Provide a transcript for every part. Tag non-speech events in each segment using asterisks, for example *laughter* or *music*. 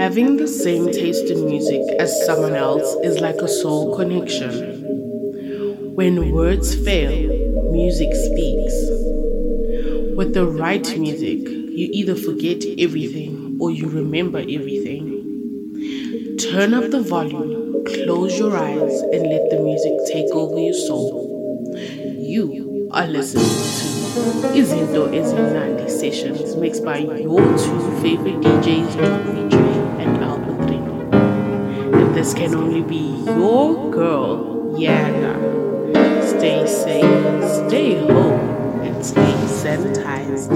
Having the same taste in music as someone else is like a soul connection. When words fail, music speaks. With the right music, you either forget everything or you remember everything. Turn up the volume, close your eyes, and let the music take over your soul. You are listening to Izinto Ezimnandi sessions mixed by your two favorite DJs, this can only be your girl, Yana. Stay safe, stay home, and stay sanitized.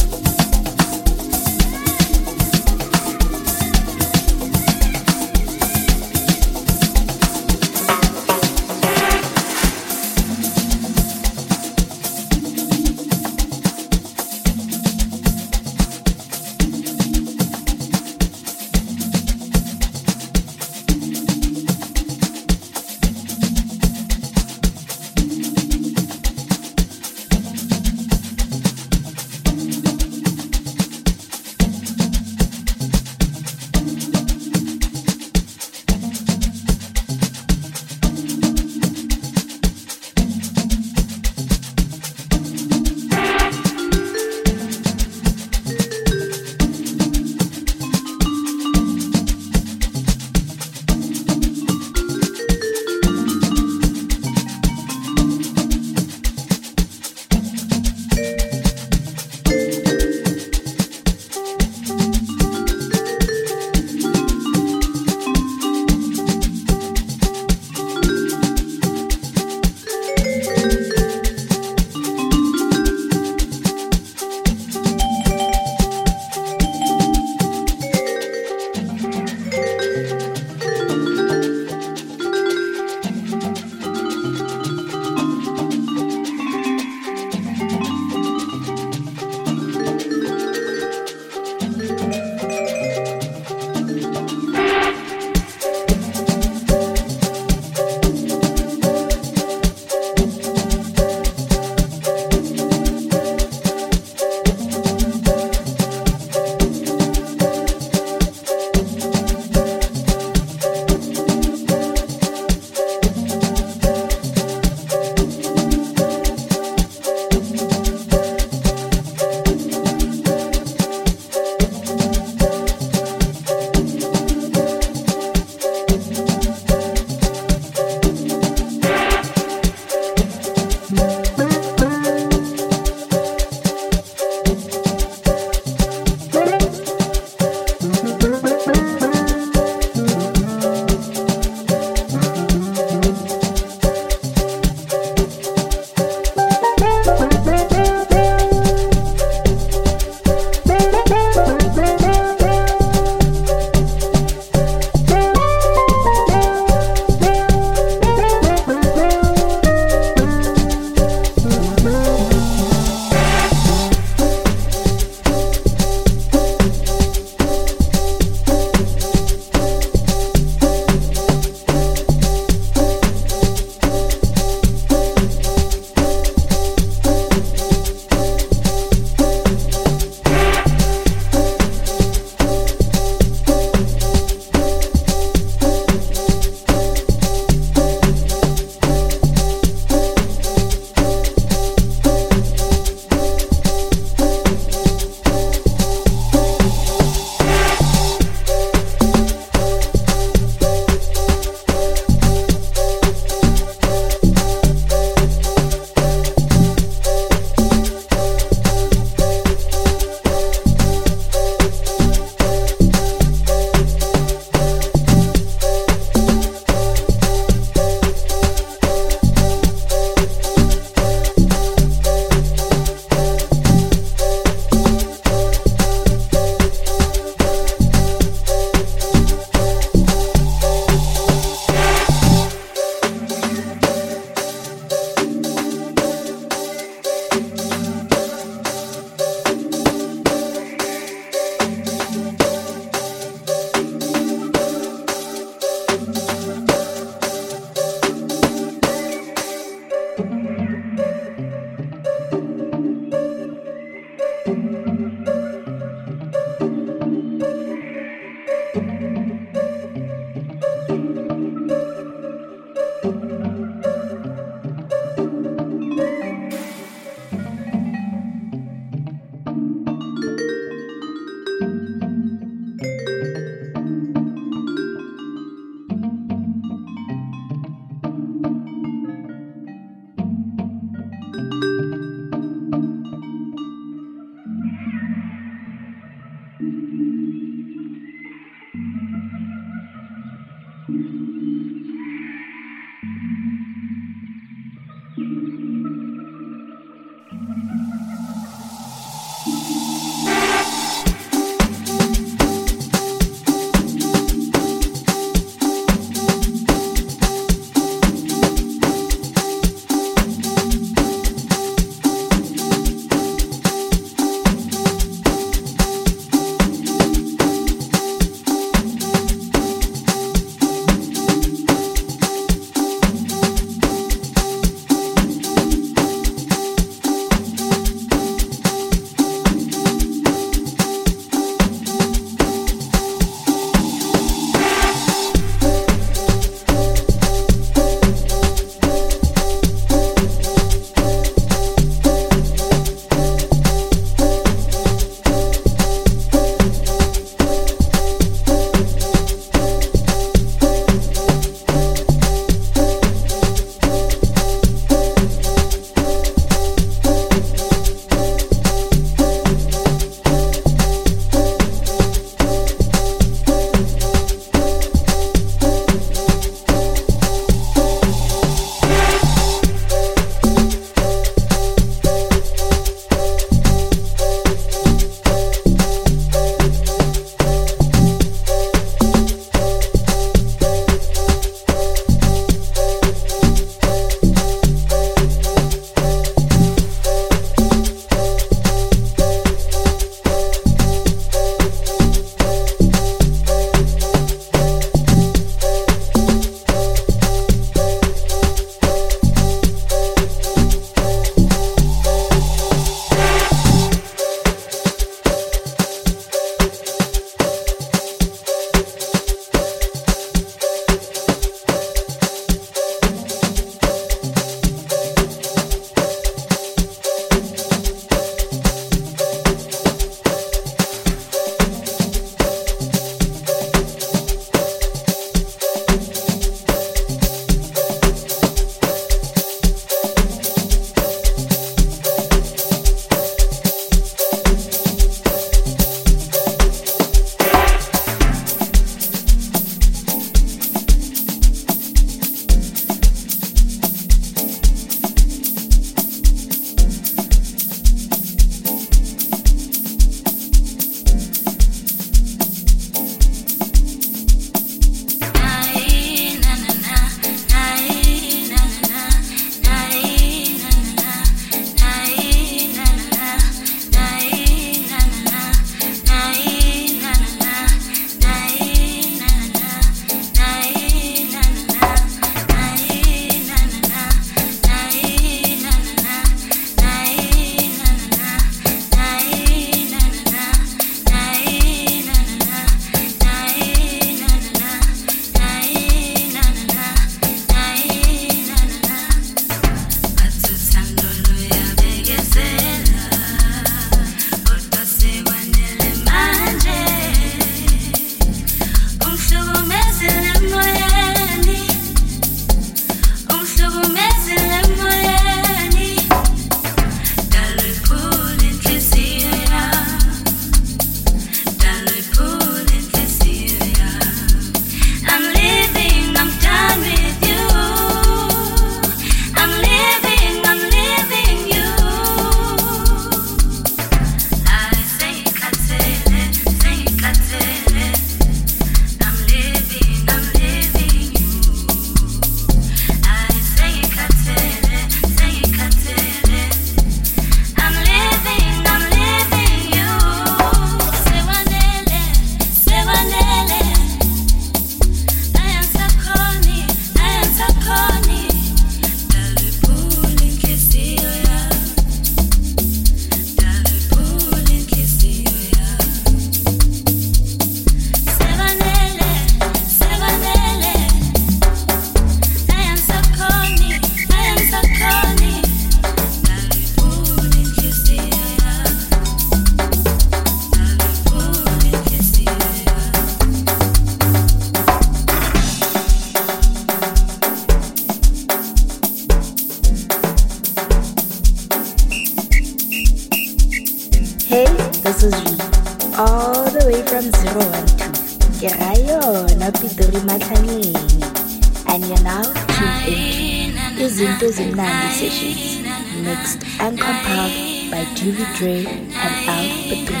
Zinani Sessions, mixed and compiled by Julie Dre and Al Patino.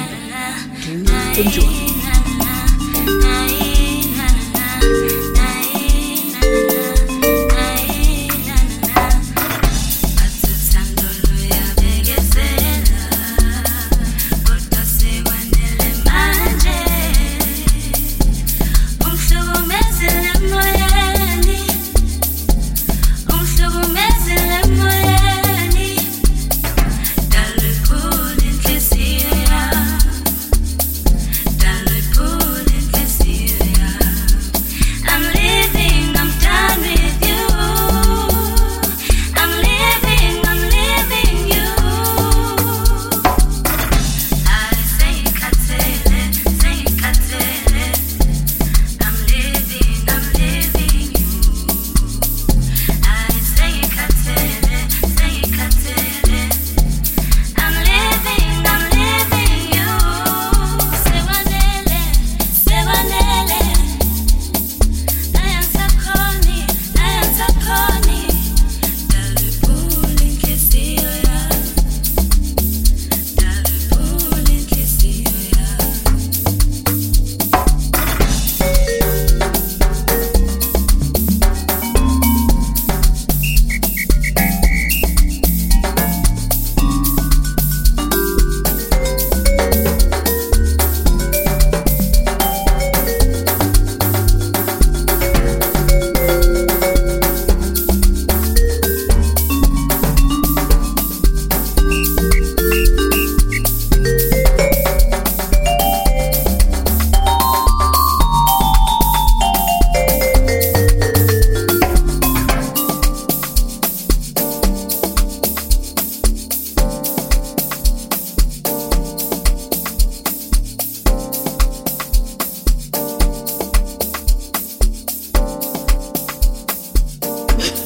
Please enjoy.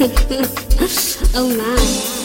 *laughs* oh my.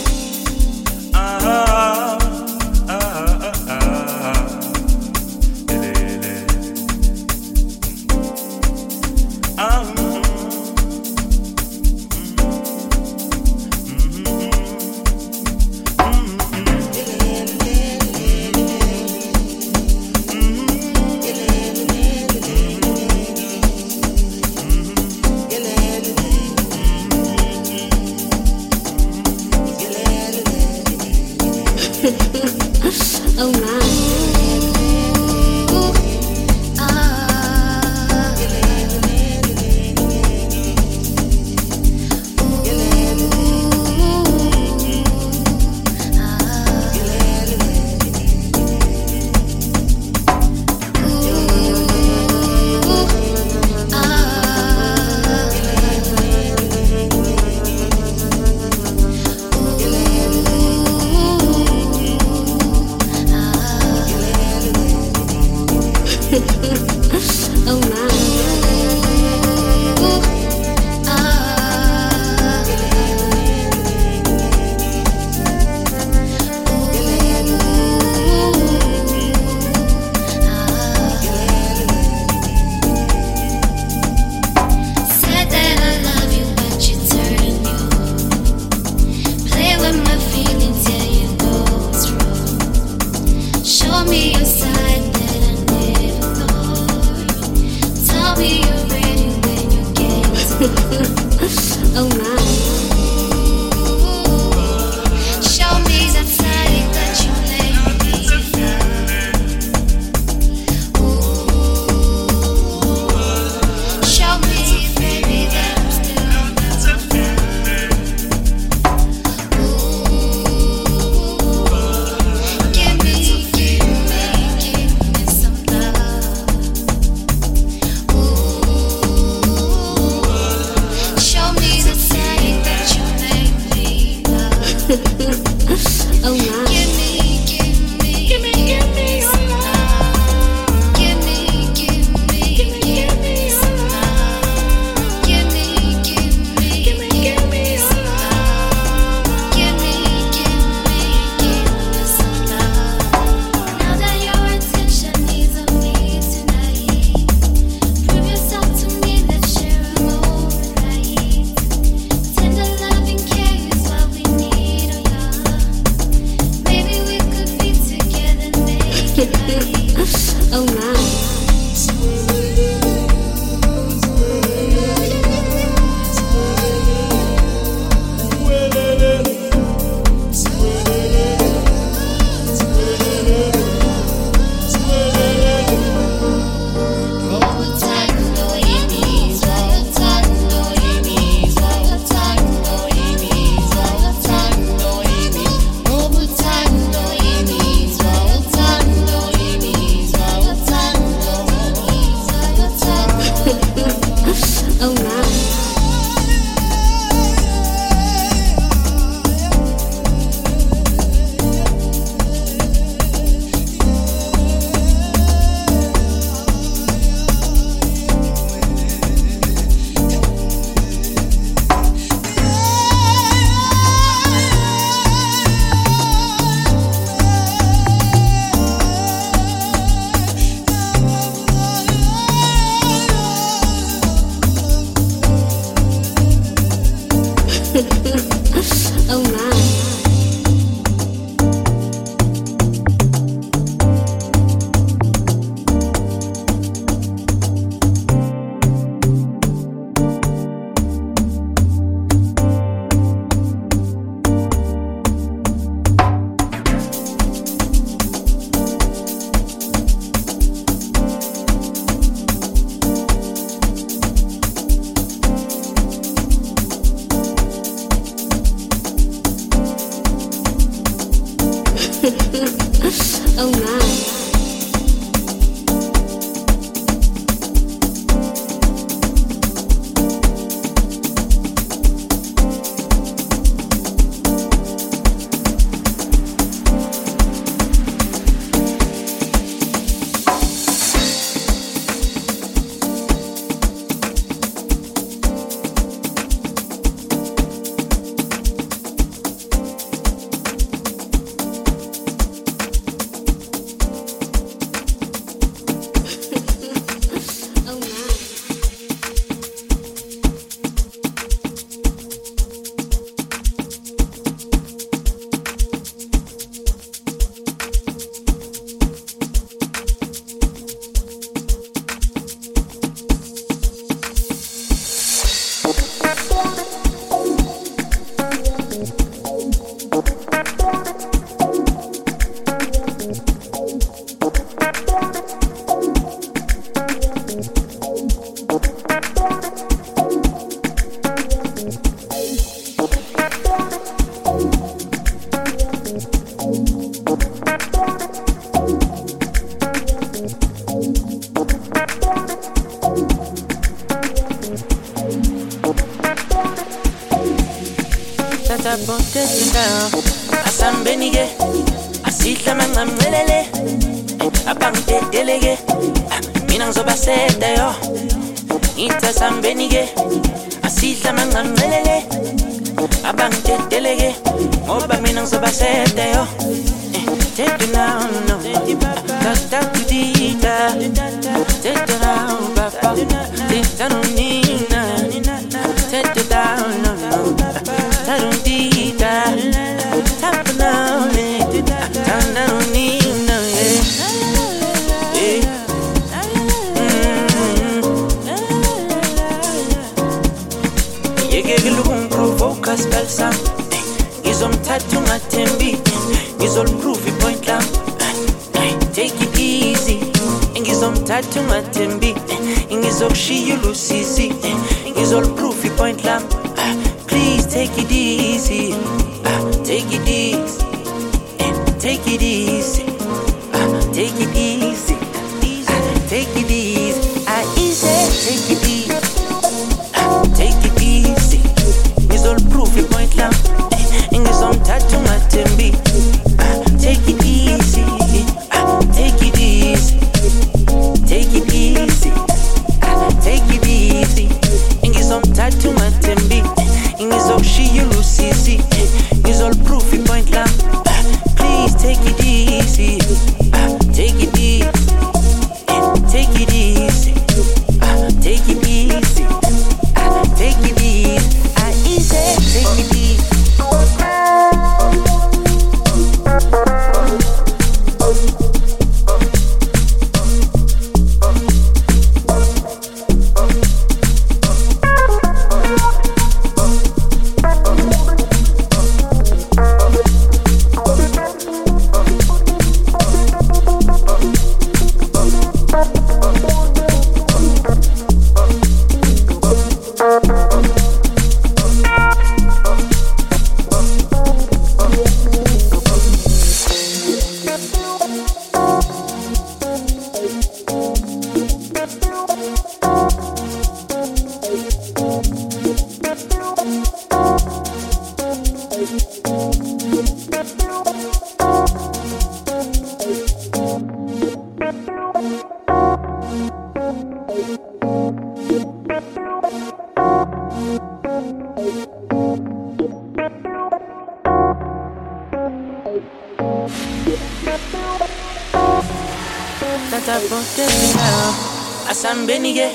asambeni-ke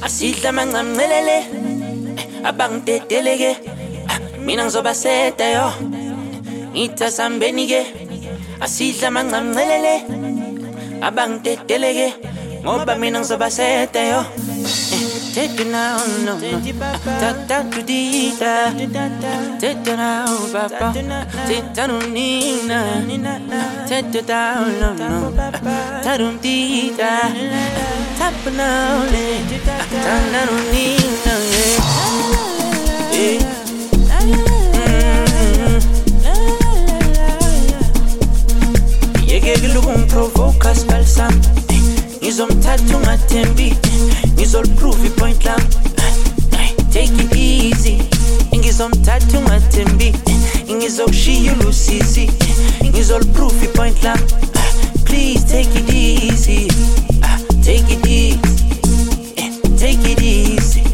asihla mancancilele eh, abangidedeleke mina ngizobaseda yo. Ngithasa mbeni-ke asidla mancamncelele abangitedeleke ngoba mina ngizobaseda yo. Eh, Take now, no, no. Take that now, papa. Take that on Nina. Take that no, no. That Tita. Tap now, Take that Ngiyekile ukungiprovoka sibali sami Ngizomthatha ungathembi Ngizoliprove ipoint lami. Take it easy. Ngizomthatha ungathembi Ngizokushiya ulusizi. Ipoint Please take it easy. Take it easy. Take it easy.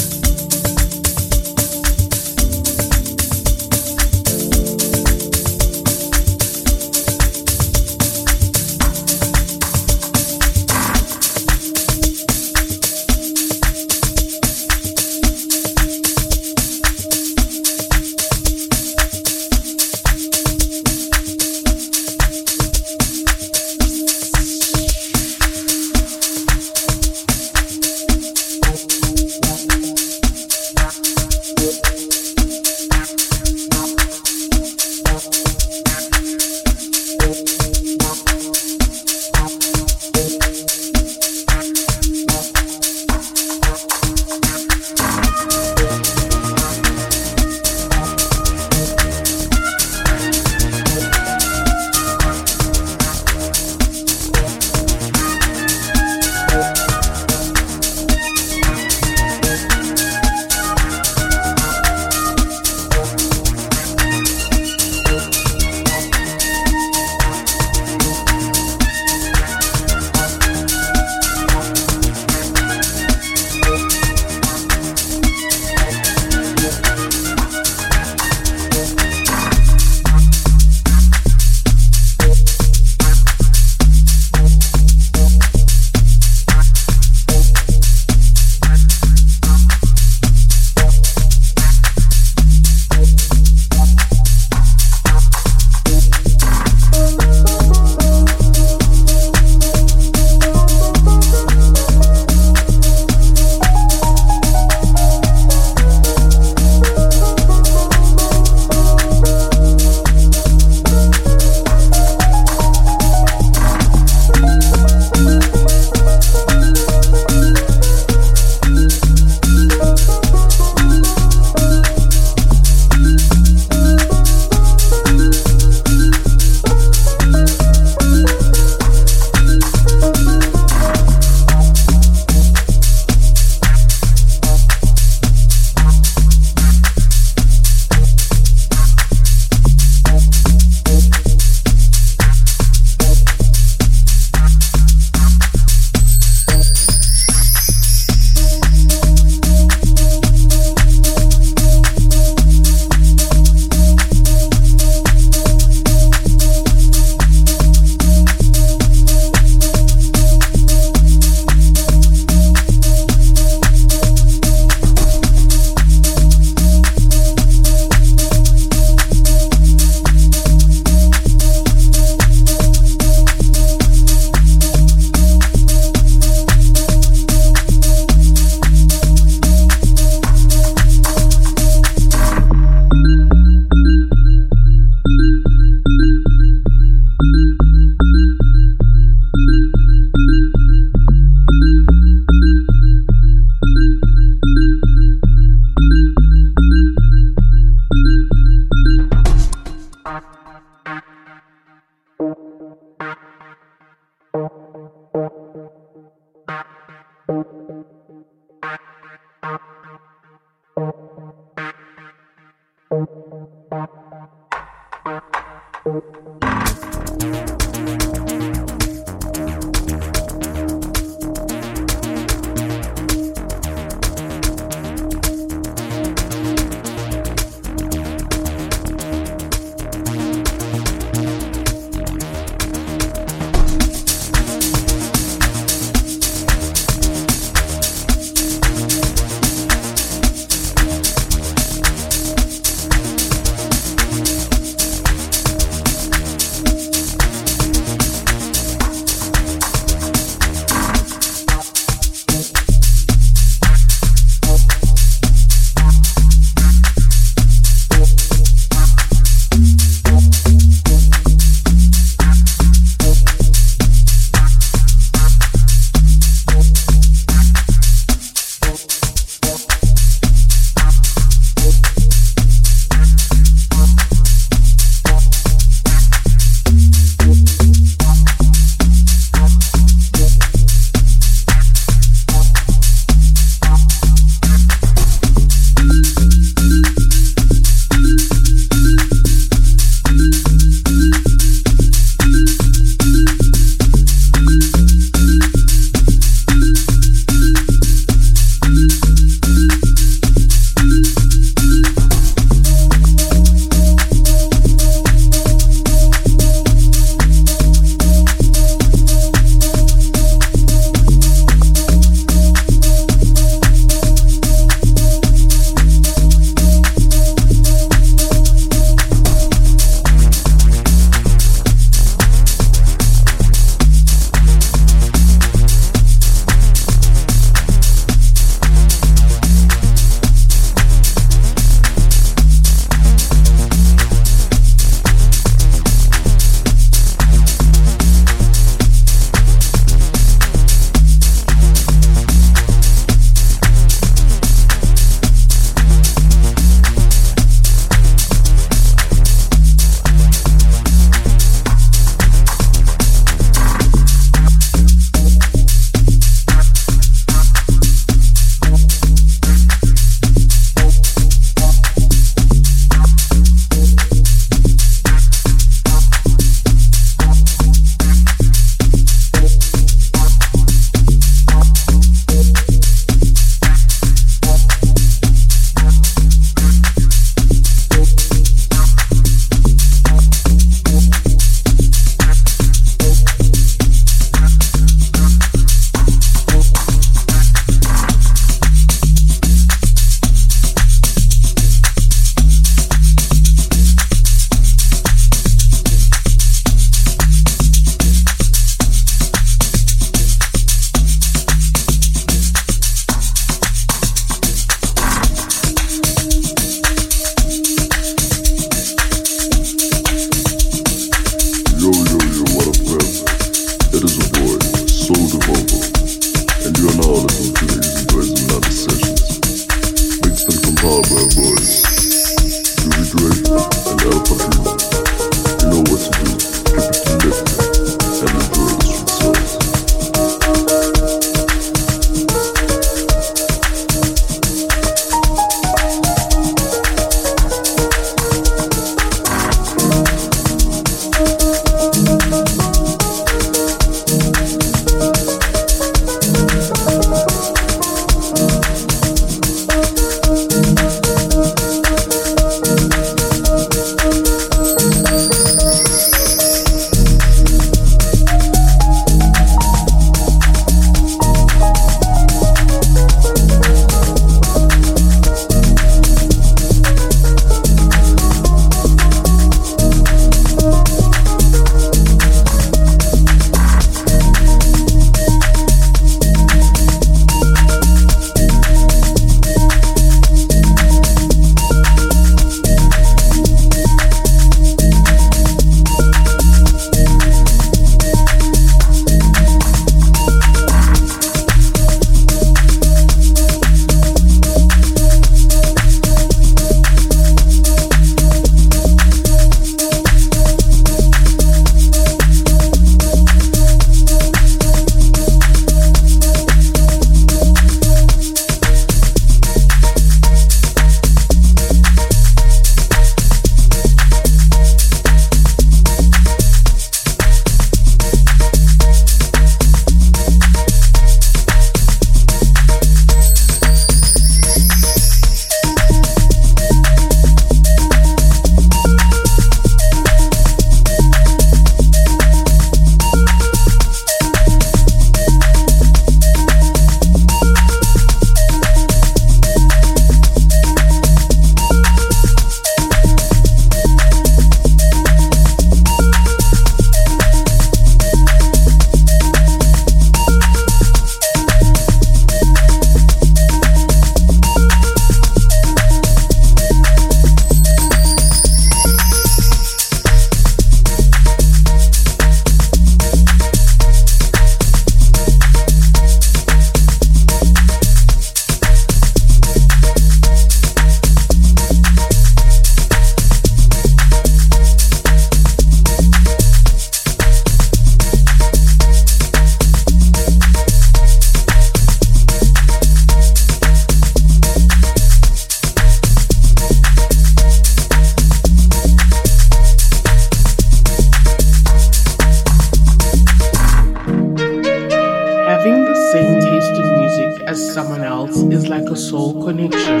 connection.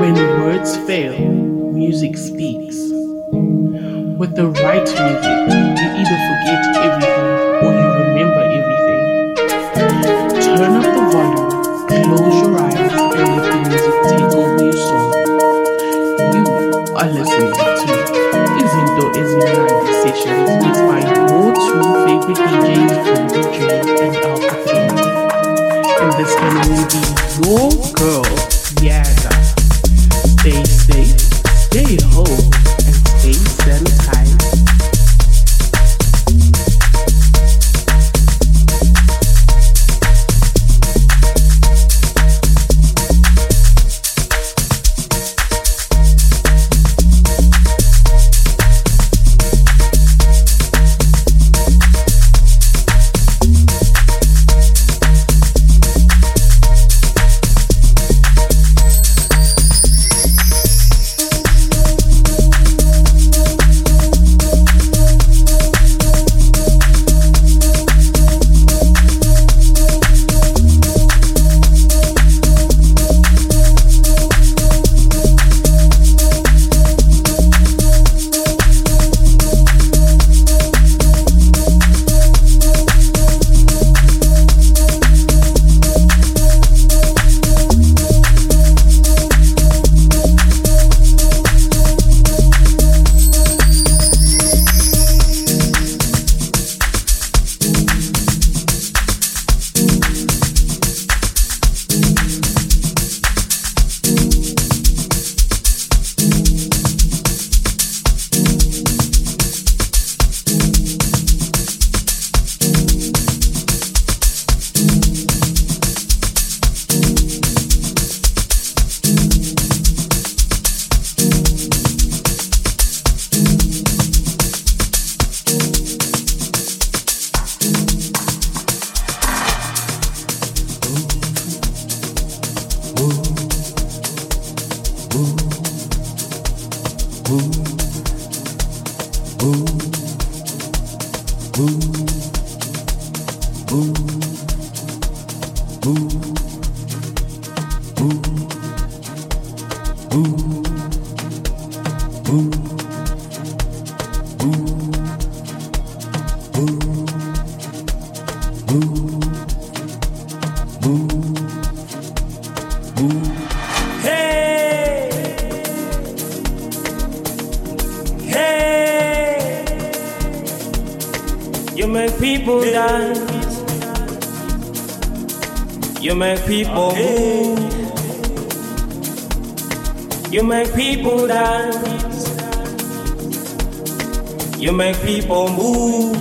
When words fail, music speaks. With the right music, you either forget everything or you remember everything. Turn up the volume, close your eyes, and let the music take over your soul. You are listening to Izinto Ezinandi Sessions with my two favorite DJ Capone. And this only be your girl, you make people dance. You make people move. You make people dance. You make people move.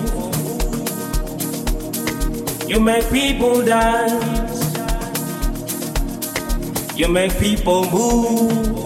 You make people dance. You make people move.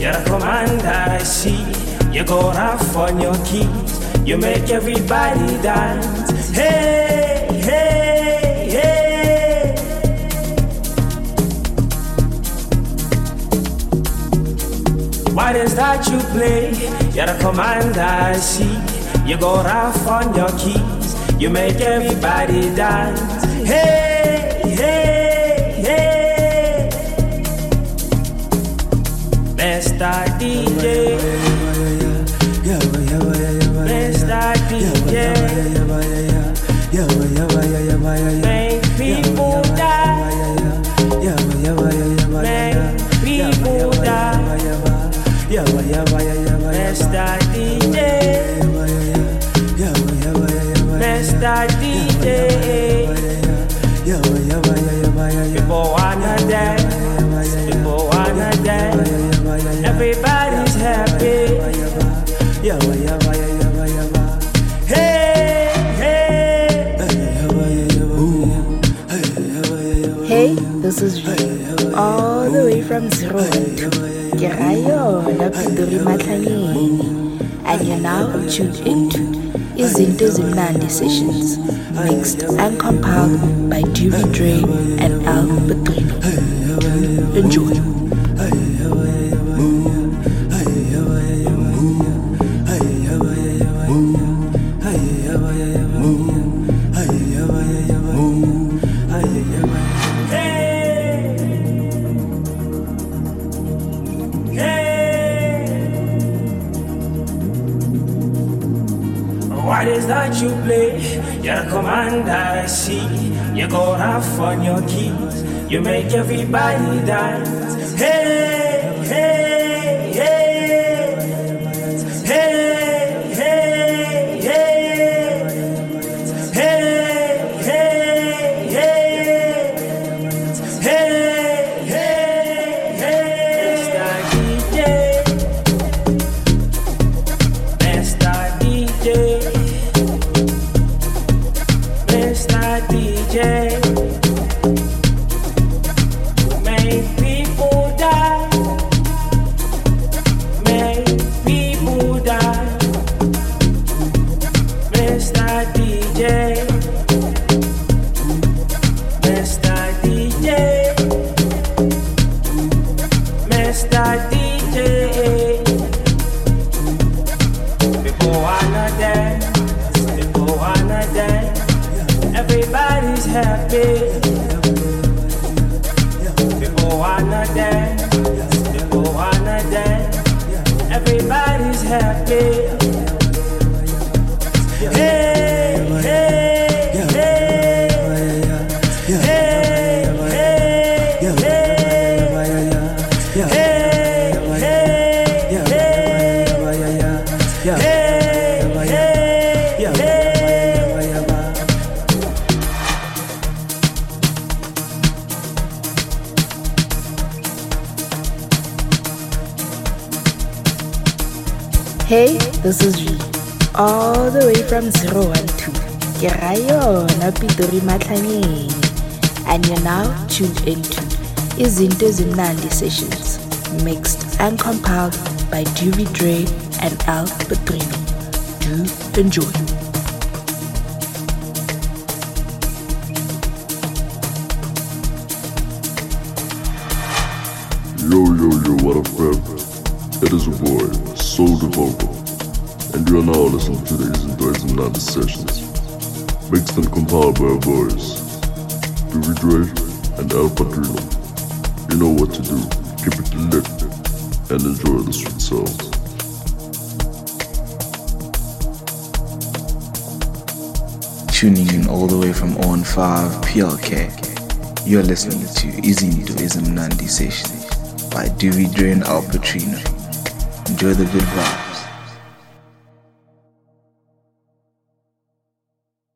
You're a commander, I see. You go off on your keys. You make everybody dance. Hey, hey, hey. What is that you play? You're a commander, I see. You go off on your keys. You make everybody dance. Hey, DJ. Mr. DJ. Make people die. Make people die. Mr. DJ. Mr. DJ. People wanna dance. People wanna dance. This is Rue, all the way from 012. Ke ra yona Pitori Matlangeni. And you're now tuned into Izinto Zimnandi Sessions, mixed and compiled by Dewey Dre and Al Petrino. Enjoy. What is that you play? You're a commander, I see. You go off on your keys. You make everybody dance. Hey, Izinto Zimnandi Sessions, mixed and compiled by Dewey Dre and Al Padrino. Do enjoy. Yo, yo, yo, what up, fam? It is a boy, Soul the Vocal, and you are now listening to the Nine Sessions, mixed and compiled by our boys, Dewey Dre and Al Padrino. You know what to do, keep it lit, and enjoy the sweet sounds. Tuning in all the way from On 5 PLK. You're listening to Izinto Zimnandi Sessions by Dewey Dre and Al. Enjoy the good vibe.